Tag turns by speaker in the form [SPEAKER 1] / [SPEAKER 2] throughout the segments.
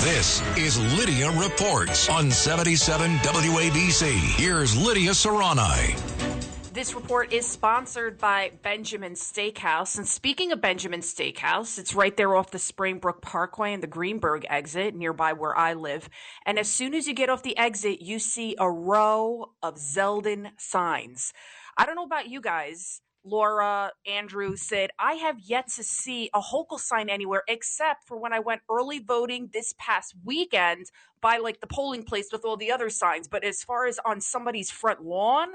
[SPEAKER 1] This is Lidia Reports on 77 WABC. Here's Lidia Curanaj.
[SPEAKER 2] This report is sponsored by Benjamin Steakhouse. And speaking of Benjamin Steakhouse, it's right there off the Sprain Brook Parkway and the Greenburgh exit nearby where I live. And as soon as you get off the exit, you see a row of Zeldin signs. I don't know about you guys. Laura, Andrew said, I have yet to see a Hochul sign anywhere except for when I went early voting this past weekend by like the polling place with all the other signs. But as far as on somebody's front lawn,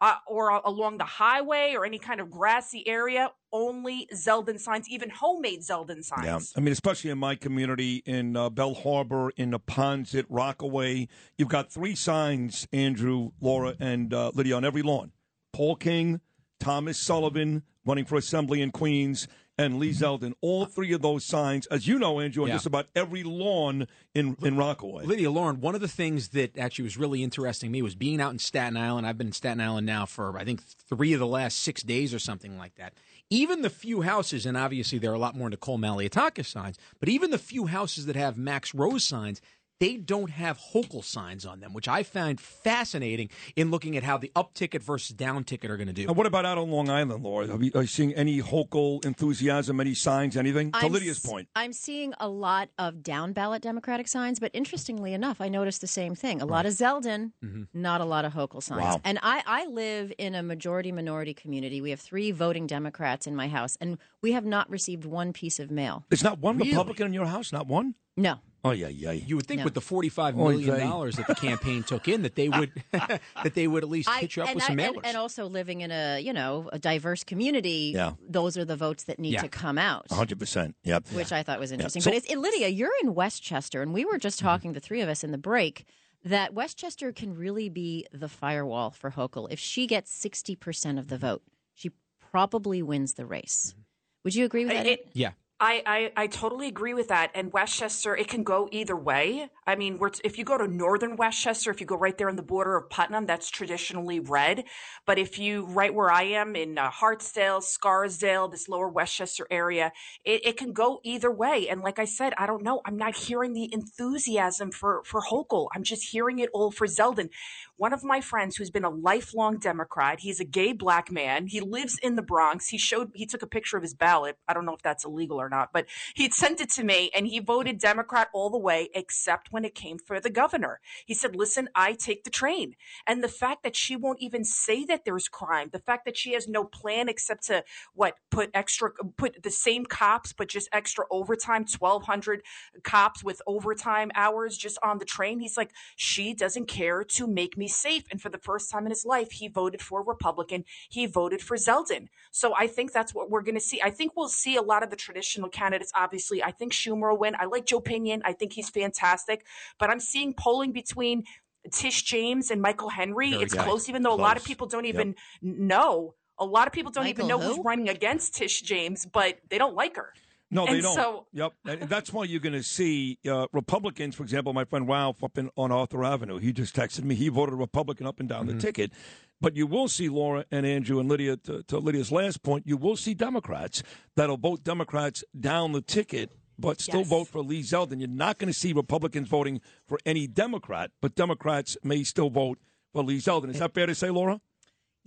[SPEAKER 2] uh, or along the highway or any kind of grassy area, only Zeldin signs, even homemade Zeldin signs.
[SPEAKER 3] Yeah, I mean, especially in my community in uh, Belle Harbor, in the Ponset, Rockaway, you've got three signs, Andrew, Laura, and uh, Lidia, on every lawn. Paul King, Thomas Sullivan running for assembly in Queens, and Lee mm-hmm. Zeldin. All three of those signs, as you know, Andrew, on
[SPEAKER 4] Yeah.
[SPEAKER 3] just about every lawn in, in Rockaway.
[SPEAKER 4] Lidia Lauren, one of the things that actually was really interesting to me was being out in Staten Island. I've been in Staten Island now for, I think, three of the last six days or something like that. Even the few houses, and obviously there are a lot more Nicole Malliotakis signs, but even the few houses that have Max Rose signs, they don't have Hochul signs on them, which I find fascinating in looking at how the up ticket versus down ticket are going to do.
[SPEAKER 3] And what about out on Long Island, Laura? Are you, are you seeing any Hochul enthusiasm, any signs, anything? to
[SPEAKER 5] I'm Lidia's
[SPEAKER 3] point.
[SPEAKER 5] I'm seeing a lot of down ballot Democratic signs, but interestingly enough, I noticed the same thing. A lot of Zeldin, mm-hmm. not a lot of Hochul signs.
[SPEAKER 3] Wow.
[SPEAKER 5] And I, I live in a majority minority community. We have three voting Democrats in my house, and we have not received one piece of mail.
[SPEAKER 3] There's not one
[SPEAKER 4] Really?
[SPEAKER 3] Republican in your house, not one?
[SPEAKER 5] No.
[SPEAKER 3] Oh, yeah, yeah.
[SPEAKER 4] You would think
[SPEAKER 5] No.
[SPEAKER 4] with the forty-five
[SPEAKER 3] Oy
[SPEAKER 4] million
[SPEAKER 3] vey.
[SPEAKER 4] dollars that the campaign took in, that they would that they would at least hit you up
[SPEAKER 5] and,
[SPEAKER 4] with some
[SPEAKER 5] I-
[SPEAKER 4] mailers.
[SPEAKER 5] and, and also living in a you know a diverse community.
[SPEAKER 3] Yeah.
[SPEAKER 5] Those are the votes that need
[SPEAKER 4] Yeah.
[SPEAKER 5] to come out.
[SPEAKER 3] 100%. Yep.
[SPEAKER 5] which I thought was interesting.
[SPEAKER 3] So-
[SPEAKER 5] but it's, Lidia, you're in Westchester, and we were just
[SPEAKER 4] Mm-hmm.
[SPEAKER 5] talking, the three of us in the break, that Westchester can really be the firewall for Hochul. If she gets 60% of the vote, she probably wins the race.
[SPEAKER 4] Mm-hmm.
[SPEAKER 5] Would you agree with that?
[SPEAKER 2] It-
[SPEAKER 4] yeah.
[SPEAKER 2] I, I, I totally agree with that. And Westchester, it can go either way. I mean, if you go to northern Westchester, if you go right there on the border of Putnam, that's traditionally red. But if you, right where I am in uh, Hartsdale, Scarsdale, this lower Westchester area, it, it can go either way. And like I said, I don't know. I'm not hearing the enthusiasm for, for Hochul. I'm just hearing it all for Zeldin. One of my friends who's been a lifelong Democrat, he's a gay black man. He lives in the Bronx. He showed, he took a picture of his ballot. I don't know if that's illegal or not, but he sent it to me and he voted Democrat all the way, except when it came for the governor. He said, listen, I take the train. And the fact that she won't even say that there's crime, the fact that she has no plan except to what, put extra, put the same cops, but just extra overtime, 1200 cops with overtime hours just on the train. He's like, she doesn't care to make me safe. And for the first time in his life, he voted for a Republican. He voted for Zeldin. So I think that's what we're going to see. I think we'll see a lot of the traditional candidates. Obviously, I think Schumer will win. I like Joe Pinion. I think he's fantastic. But I'm seeing polling between Tish James and Michael Henry.
[SPEAKER 3] Very
[SPEAKER 2] it's
[SPEAKER 3] good.
[SPEAKER 2] close, even though a lot of people don't
[SPEAKER 3] Yep.
[SPEAKER 2] even know. A lot of people don't even know
[SPEAKER 5] Michael
[SPEAKER 2] who's running against Tish James, but they don't like her.
[SPEAKER 3] No, they
[SPEAKER 2] And
[SPEAKER 3] don't.
[SPEAKER 2] so-
[SPEAKER 3] yep, and that's why you're going to see uh, Republicans. For example, my friend Ralph up in, on Arthur Avenue. He just texted me. He voted Republican up and down
[SPEAKER 4] Mm-hmm.
[SPEAKER 3] the ticket. But you will see Laura and Andrew and Lidia. To, to Lidia's last point, you will see Democrats that'll vote Democrats down the ticket, but still
[SPEAKER 2] Yes.
[SPEAKER 3] vote for Lee Zeldin. You're not going to see Republicans voting for any Democrat, but Democrats may still vote for Lee Zeldin. Is that fair to say, Laura?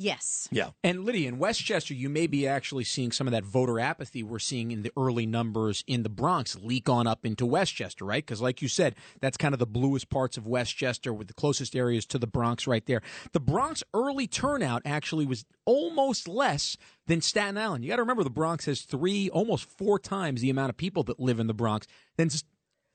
[SPEAKER 5] Yes.
[SPEAKER 3] Yeah.
[SPEAKER 4] And Lidia, in Westchester, you may be actually seeing some of that voter apathy we're seeing in the early numbers in the Bronx leak on up into Westchester, right? Because, like you said, that's kind of the bluest parts of Westchester with the closest areas to the Bronx right there. The Bronx early turnout actually was almost less than Staten Island. You got to remember the Bronx has three, almost four times the amount of people that live in the Bronx than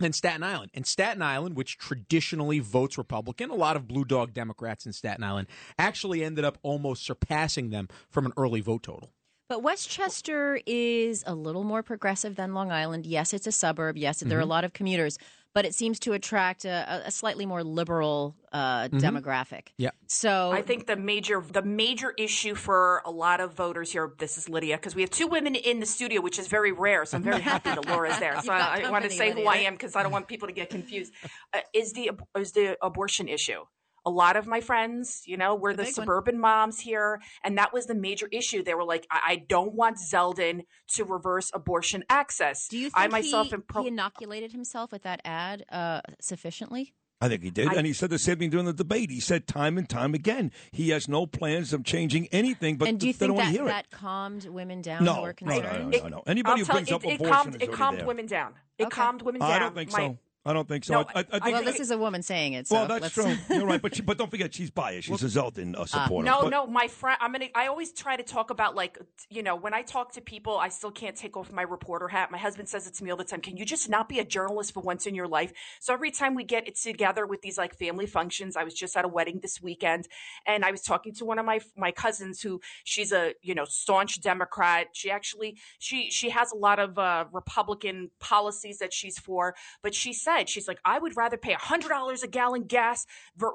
[SPEAKER 4] than Staten Island. And Staten Island, which traditionally votes Republican, a lot of blue dog Democrats in Staten Island, actually ended up almost surpassing them from an early vote total.
[SPEAKER 5] But Westchester is a little more progressive than Long Island. Yes, it's a suburb. Yes, there are a mm-hmm. lot of commuters, but it seems to attract a, a slightly more liberal uh, demographic.
[SPEAKER 4] Yeah.
[SPEAKER 5] So
[SPEAKER 2] I think the major the major issue for a lot of voters here. This is Lidia because we have two women in the studio, which is very rare. So I'm very happy that Laura's there. So I, I want to
[SPEAKER 5] company,
[SPEAKER 2] say who I am because I don't want people to get confused. Uh, is the is the abortion issue? A lot of my friends, you know, we're
[SPEAKER 5] The
[SPEAKER 2] the,
[SPEAKER 5] big one.
[SPEAKER 2] suburban moms here. And that was the major issue. They were like, I, I don't want Zeldin to reverse abortion access.
[SPEAKER 5] Do you think
[SPEAKER 2] I myself
[SPEAKER 5] he,
[SPEAKER 2] am pro-
[SPEAKER 5] he inoculated himself with that ad uh, sufficiently?
[SPEAKER 3] I think he did.
[SPEAKER 2] I-
[SPEAKER 3] and he said the same thing during the debate. He said time and time again he has no plans of changing anything, but
[SPEAKER 5] and do you
[SPEAKER 3] they
[SPEAKER 5] think
[SPEAKER 3] want
[SPEAKER 5] that,
[SPEAKER 3] to
[SPEAKER 5] that calmed women down
[SPEAKER 3] No,
[SPEAKER 5] who were
[SPEAKER 3] no, no,
[SPEAKER 5] concerned?
[SPEAKER 3] no, no, no. Anybody
[SPEAKER 2] I'll
[SPEAKER 3] who brings
[SPEAKER 2] it,
[SPEAKER 3] up
[SPEAKER 2] it
[SPEAKER 3] abortion
[SPEAKER 2] calmed,
[SPEAKER 3] is
[SPEAKER 2] it calmed
[SPEAKER 3] there.
[SPEAKER 2] women down. It
[SPEAKER 5] Okay.
[SPEAKER 2] calmed women down.
[SPEAKER 3] I don't think
[SPEAKER 2] My-
[SPEAKER 3] so. I don't think so.
[SPEAKER 2] No,
[SPEAKER 3] I, I, I think
[SPEAKER 5] well, this is a woman saying it. So
[SPEAKER 3] well, that's true. You're right, but she, but don't forget she's biased. She's a Zeldin uh, supporter.
[SPEAKER 2] No,
[SPEAKER 3] But-
[SPEAKER 2] no, my friend. I'm gonna. I always try to talk about like, you know, when I talk to people, I still can't take off my reporter hat. My husband says it to me all the time. Can you just not be a journalist for once in your life? So every time we get it together with these like family functions, I was just at a wedding this weekend, and I was talking to one of my my cousins who she's a you know staunch Democrat. She actually she she has a lot of uh, Republican policies that she's for, but she said she's like I would rather pay hundred dollars a gallon gas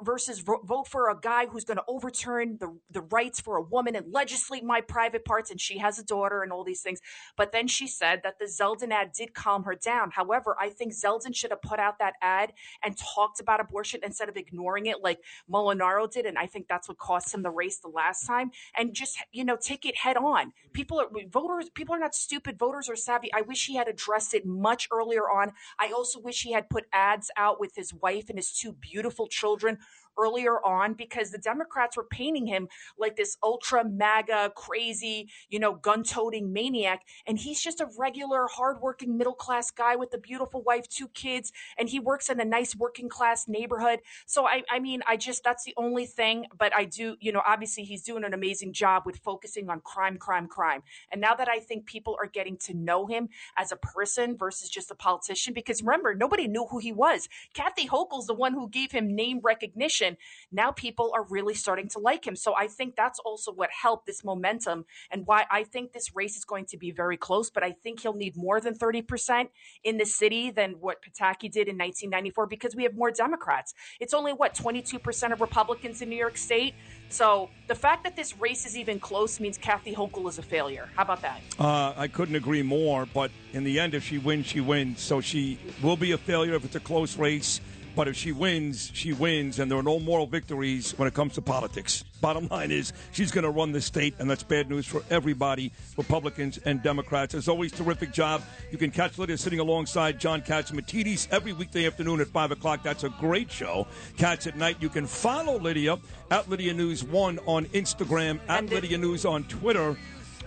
[SPEAKER 2] versus vote for a guy who's going to overturn the the rights for a woman and legislate my private parts. And she has a daughter and all these things. But then she said that the Zeldin ad did calm her down. However, I think Zeldin should have put out that ad and talked about abortion instead of ignoring it like Molinaro did. And I think that's what cost him the race the last time. And just you know take it head on. People are voters. People are not stupid. Voters are savvy. I wish he had addressed it much earlier on. I also wish he had put ads out with his wife and his two beautiful children earlier on because the Democrats were painting him like this ultra MAGA crazy, you know, gun toting maniac. And he's just a regular, hardworking middle class guy with a beautiful wife, two kids, and he works in a nice working class neighborhood. So I, I mean, I just that's the only thing. But I do, you know, obviously he's doing an amazing job with focusing on crime, crime, crime. And now that I think people are getting to know him as a person versus just a politician, because remember, nobody knew who he was. Kathy Hochul's the one who gave him name recognition. Now people are really starting to like him. So I think that's also what helped this momentum and why I think this race is going to be very close. But I think he'll need more than 30% in the city than what Pataki did in 1994 because we have more Democrats. It's only what 22% of Republicans in New York State. So the fact that this race is even close means Kathy Hochul is a failure. How about that?
[SPEAKER 3] Uh, I couldn't agree more. But in the end, if she wins, she wins. So she will be a failure if it's a close race. But if she wins, she wins, and there are no moral victories when it comes to politics. Bottom line is, she's going to run the state, and that's bad news for everybody, Republicans and Democrats. As always, terrific job. You can catch Lidia sitting alongside John Catsimatidis every weekday afternoon at 5 o'clock. That's a great show. Cats at Night. You can follow Lidia at Lidia News 1 on Instagram, at
[SPEAKER 2] And
[SPEAKER 3] Lidia News on Twitter.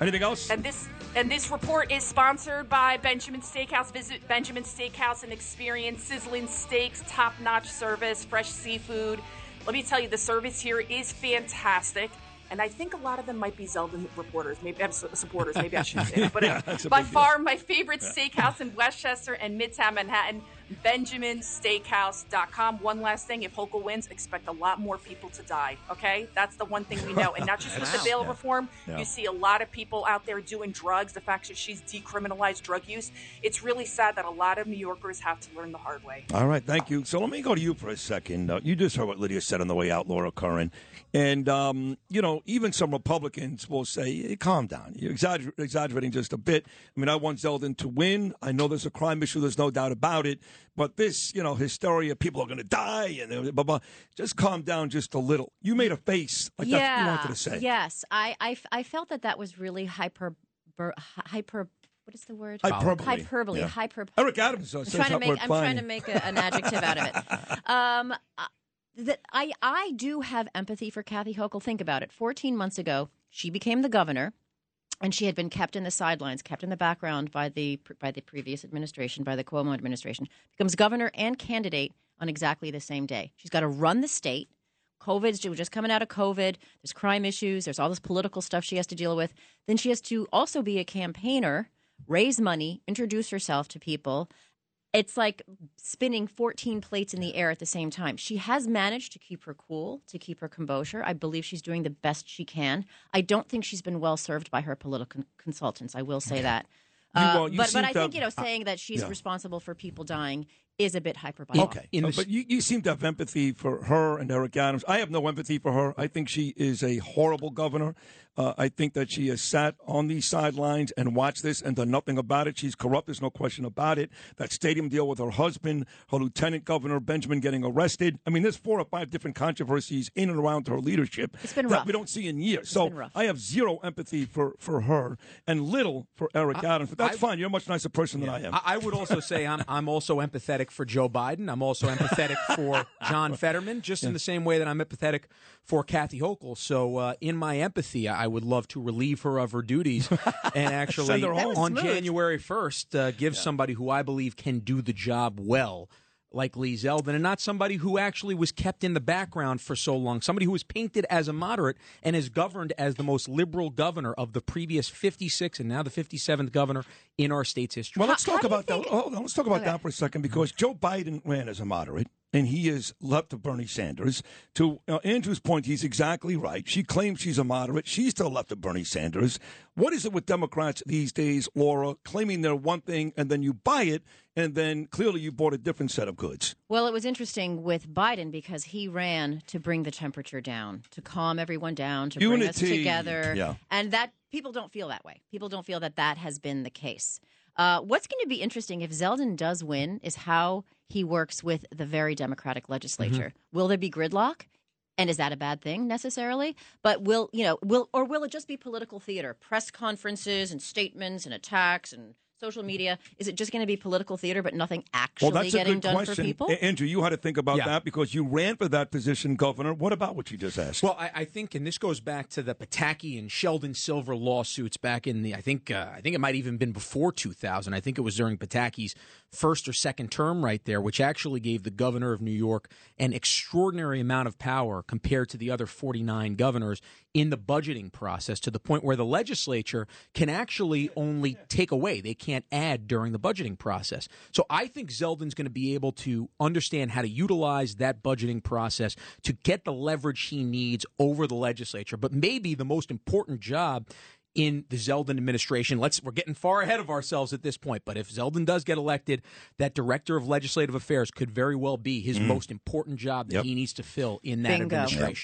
[SPEAKER 3] Anything else?
[SPEAKER 2] And this and this report is sponsored by Benjamin Steakhouse. Visit Benjamin Steakhouse and experience sizzling steaks, top-notch service, fresh seafood. Let me tell you, the service here is fantastic. And I think a lot of them might be Zeldin reporters, maybe uh, supporters. Maybe I should say that. But
[SPEAKER 3] a
[SPEAKER 2] by
[SPEAKER 3] big deal.
[SPEAKER 2] far, my favorite steakhouse in Westchester and Midtown Manhattan, BenjaminSteakhouse.com. One last thing: if Hochul wins, expect a lot more people to die. Okay, that's the one thing we know, and not just with the bail
[SPEAKER 3] Yeah.
[SPEAKER 2] reform.
[SPEAKER 3] Yeah.
[SPEAKER 2] You see a lot of people out there doing drugs. The fact that she's decriminalized drug use, it's really sad that a lot of New Yorkers have to learn the hard way.
[SPEAKER 3] All right, thank you. So let me go to you for a second. Uh, you just heard what Lidia said on the way out, Laura Curran. And, um, you know, even some Republicans will say, hey, calm down. You're exagger- exaggerating just a bit. I mean, I want Zeldin to win. I know there's a crime issue. There's no doubt about it. But this, you know, hysteria, people are going to die, and uh, blah, blah. Just calm down just a little. You made a face like that's what you wanted to say.
[SPEAKER 5] Yes, I, I, I felt that that was really hyper, hyper. What is the word?
[SPEAKER 3] Hyperbole.
[SPEAKER 5] Hyperbole.
[SPEAKER 3] Yeah.
[SPEAKER 5] Hyper.
[SPEAKER 3] Eric Adams uh,
[SPEAKER 5] I'm trying to make. I'm trying to make a, an adjective out of it. Um, uh, that I I do have empathy for Kathy Hochul. Think about it. 14 months ago, she became the governor, and she had been kept in the sidelines, kept in the background by the by the previous administration, by the Cuomo administration. Becomes governor and candidate on exactly the same day. She's got to run the state. COVID's just coming out of COVID. There's crime issues. There's all this political stuff she has to deal with. Then she has to also be a campaigner, raise money, introduce herself to people. It's like spinning 14 plates in the air at the same time. She has managed to keep her cool, to keep her composure. I believe she's doing the best she can. I don't think she's been well served by her political consultants. I will say that.
[SPEAKER 3] You,
[SPEAKER 5] Uh,
[SPEAKER 3] uh, you
[SPEAKER 5] but but I think you know saying that she's
[SPEAKER 3] yeah.
[SPEAKER 5] responsible for people dying is a bit hyperbolic.
[SPEAKER 3] Okay,
[SPEAKER 4] In the-
[SPEAKER 3] but you, you seem to have empathy for her and Eric Adams. I have no empathy for her. I think she is a horrible governor. Uh, I think that she has sat on these sidelines and watched this and done nothing about it. She's corrupt. There's no question about it. That stadium deal with her husband, her lieutenant governor Benjamin getting arrested. I mean, there's four or five different controversies in and around her leadership
[SPEAKER 5] It's been
[SPEAKER 3] that
[SPEAKER 5] rough.
[SPEAKER 3] we don't see in years.
[SPEAKER 5] It's
[SPEAKER 3] so. I have zero empathy for, for her and little for Eric Adams. But that's
[SPEAKER 4] I-
[SPEAKER 3] fine. You're a much nicer person than I am.
[SPEAKER 4] I, I would also say I'm I'm also empathetic for Joe Biden. I'm also empathetic for John Fetterman, just in the same way that I'm empathetic for Kathy Hochul. So uh, in my empathy, I would love to relieve her of her duties and actually
[SPEAKER 3] Send her home. That
[SPEAKER 5] was
[SPEAKER 4] on
[SPEAKER 5] smooth.
[SPEAKER 4] January 1st uh, give somebody who I believe can do the job well. Like Lee Zeldin, and not somebody who actually was kept in the background for so long. Somebody who was painted as a moderate and is governed as the most liberal governor of the previous 56 and now the 57th governor in our state's history.
[SPEAKER 3] Well, let's talk
[SPEAKER 5] how do
[SPEAKER 3] about that.
[SPEAKER 5] think-
[SPEAKER 3] Hold on, let's talk about
[SPEAKER 5] Okay.
[SPEAKER 3] that for a second because Joe Biden ran as a moderate, and he is left of Bernie Sanders. To uh, Andrew's point, he's exactly right. She claims she's a moderate. She's still left of Bernie Sanders. What is it with Democrats these days, Laura, claiming they're one thing and then you buy it, and then clearly you bought a different set of goods?
[SPEAKER 5] Well, it was interesting with Biden because he ran to bring the temperature down, to calm everyone down, to bring us
[SPEAKER 3] Unity.
[SPEAKER 5] together.
[SPEAKER 3] Yeah.
[SPEAKER 5] And that people don't feel that way. People don't feel that that has been the case. Uh, what's going to be interesting if Zeldin does win is how he works with the very Democratic legislature.
[SPEAKER 3] Mm-hmm.
[SPEAKER 5] Will there be gridlock? And is that a bad thing necessarily? But will you know? Will or will it just be political theater, press conferences and statements and attacks and social media? Is it just going to be political theater, but nothing actually
[SPEAKER 3] Well, that's a
[SPEAKER 5] getting
[SPEAKER 3] good
[SPEAKER 5] done
[SPEAKER 3] question.
[SPEAKER 5] for people?
[SPEAKER 3] Andrew, you had to think about
[SPEAKER 4] Yeah.
[SPEAKER 3] that because you ran for that position, Governor. What about what you just asked?
[SPEAKER 4] Well, I, I think, and this goes back to the Pataki and Sheldon Silver lawsuits back in the. I think, uh, I think it might even been before 2000. I think it was during Pataki's first or second term, right there, which actually gave the governor of New York an extraordinary amount of power compared to the other 49 governors in the budgeting process, to the point where the legislature can actually only take away; they can't add during the budgeting process. So I think Zeldin's going to be able to understand how to utilize that budgeting process to get the leverage he needs over the legislature. But maybe the most important job in the Zeldin administration. Let's we're getting far ahead of ourselves at this point, but if Zeldin does get elected, that director of legislative affairs could very well be his mm. most important job that
[SPEAKER 3] Yep.
[SPEAKER 4] he needs to fill in that
[SPEAKER 5] Bingo.
[SPEAKER 4] administration.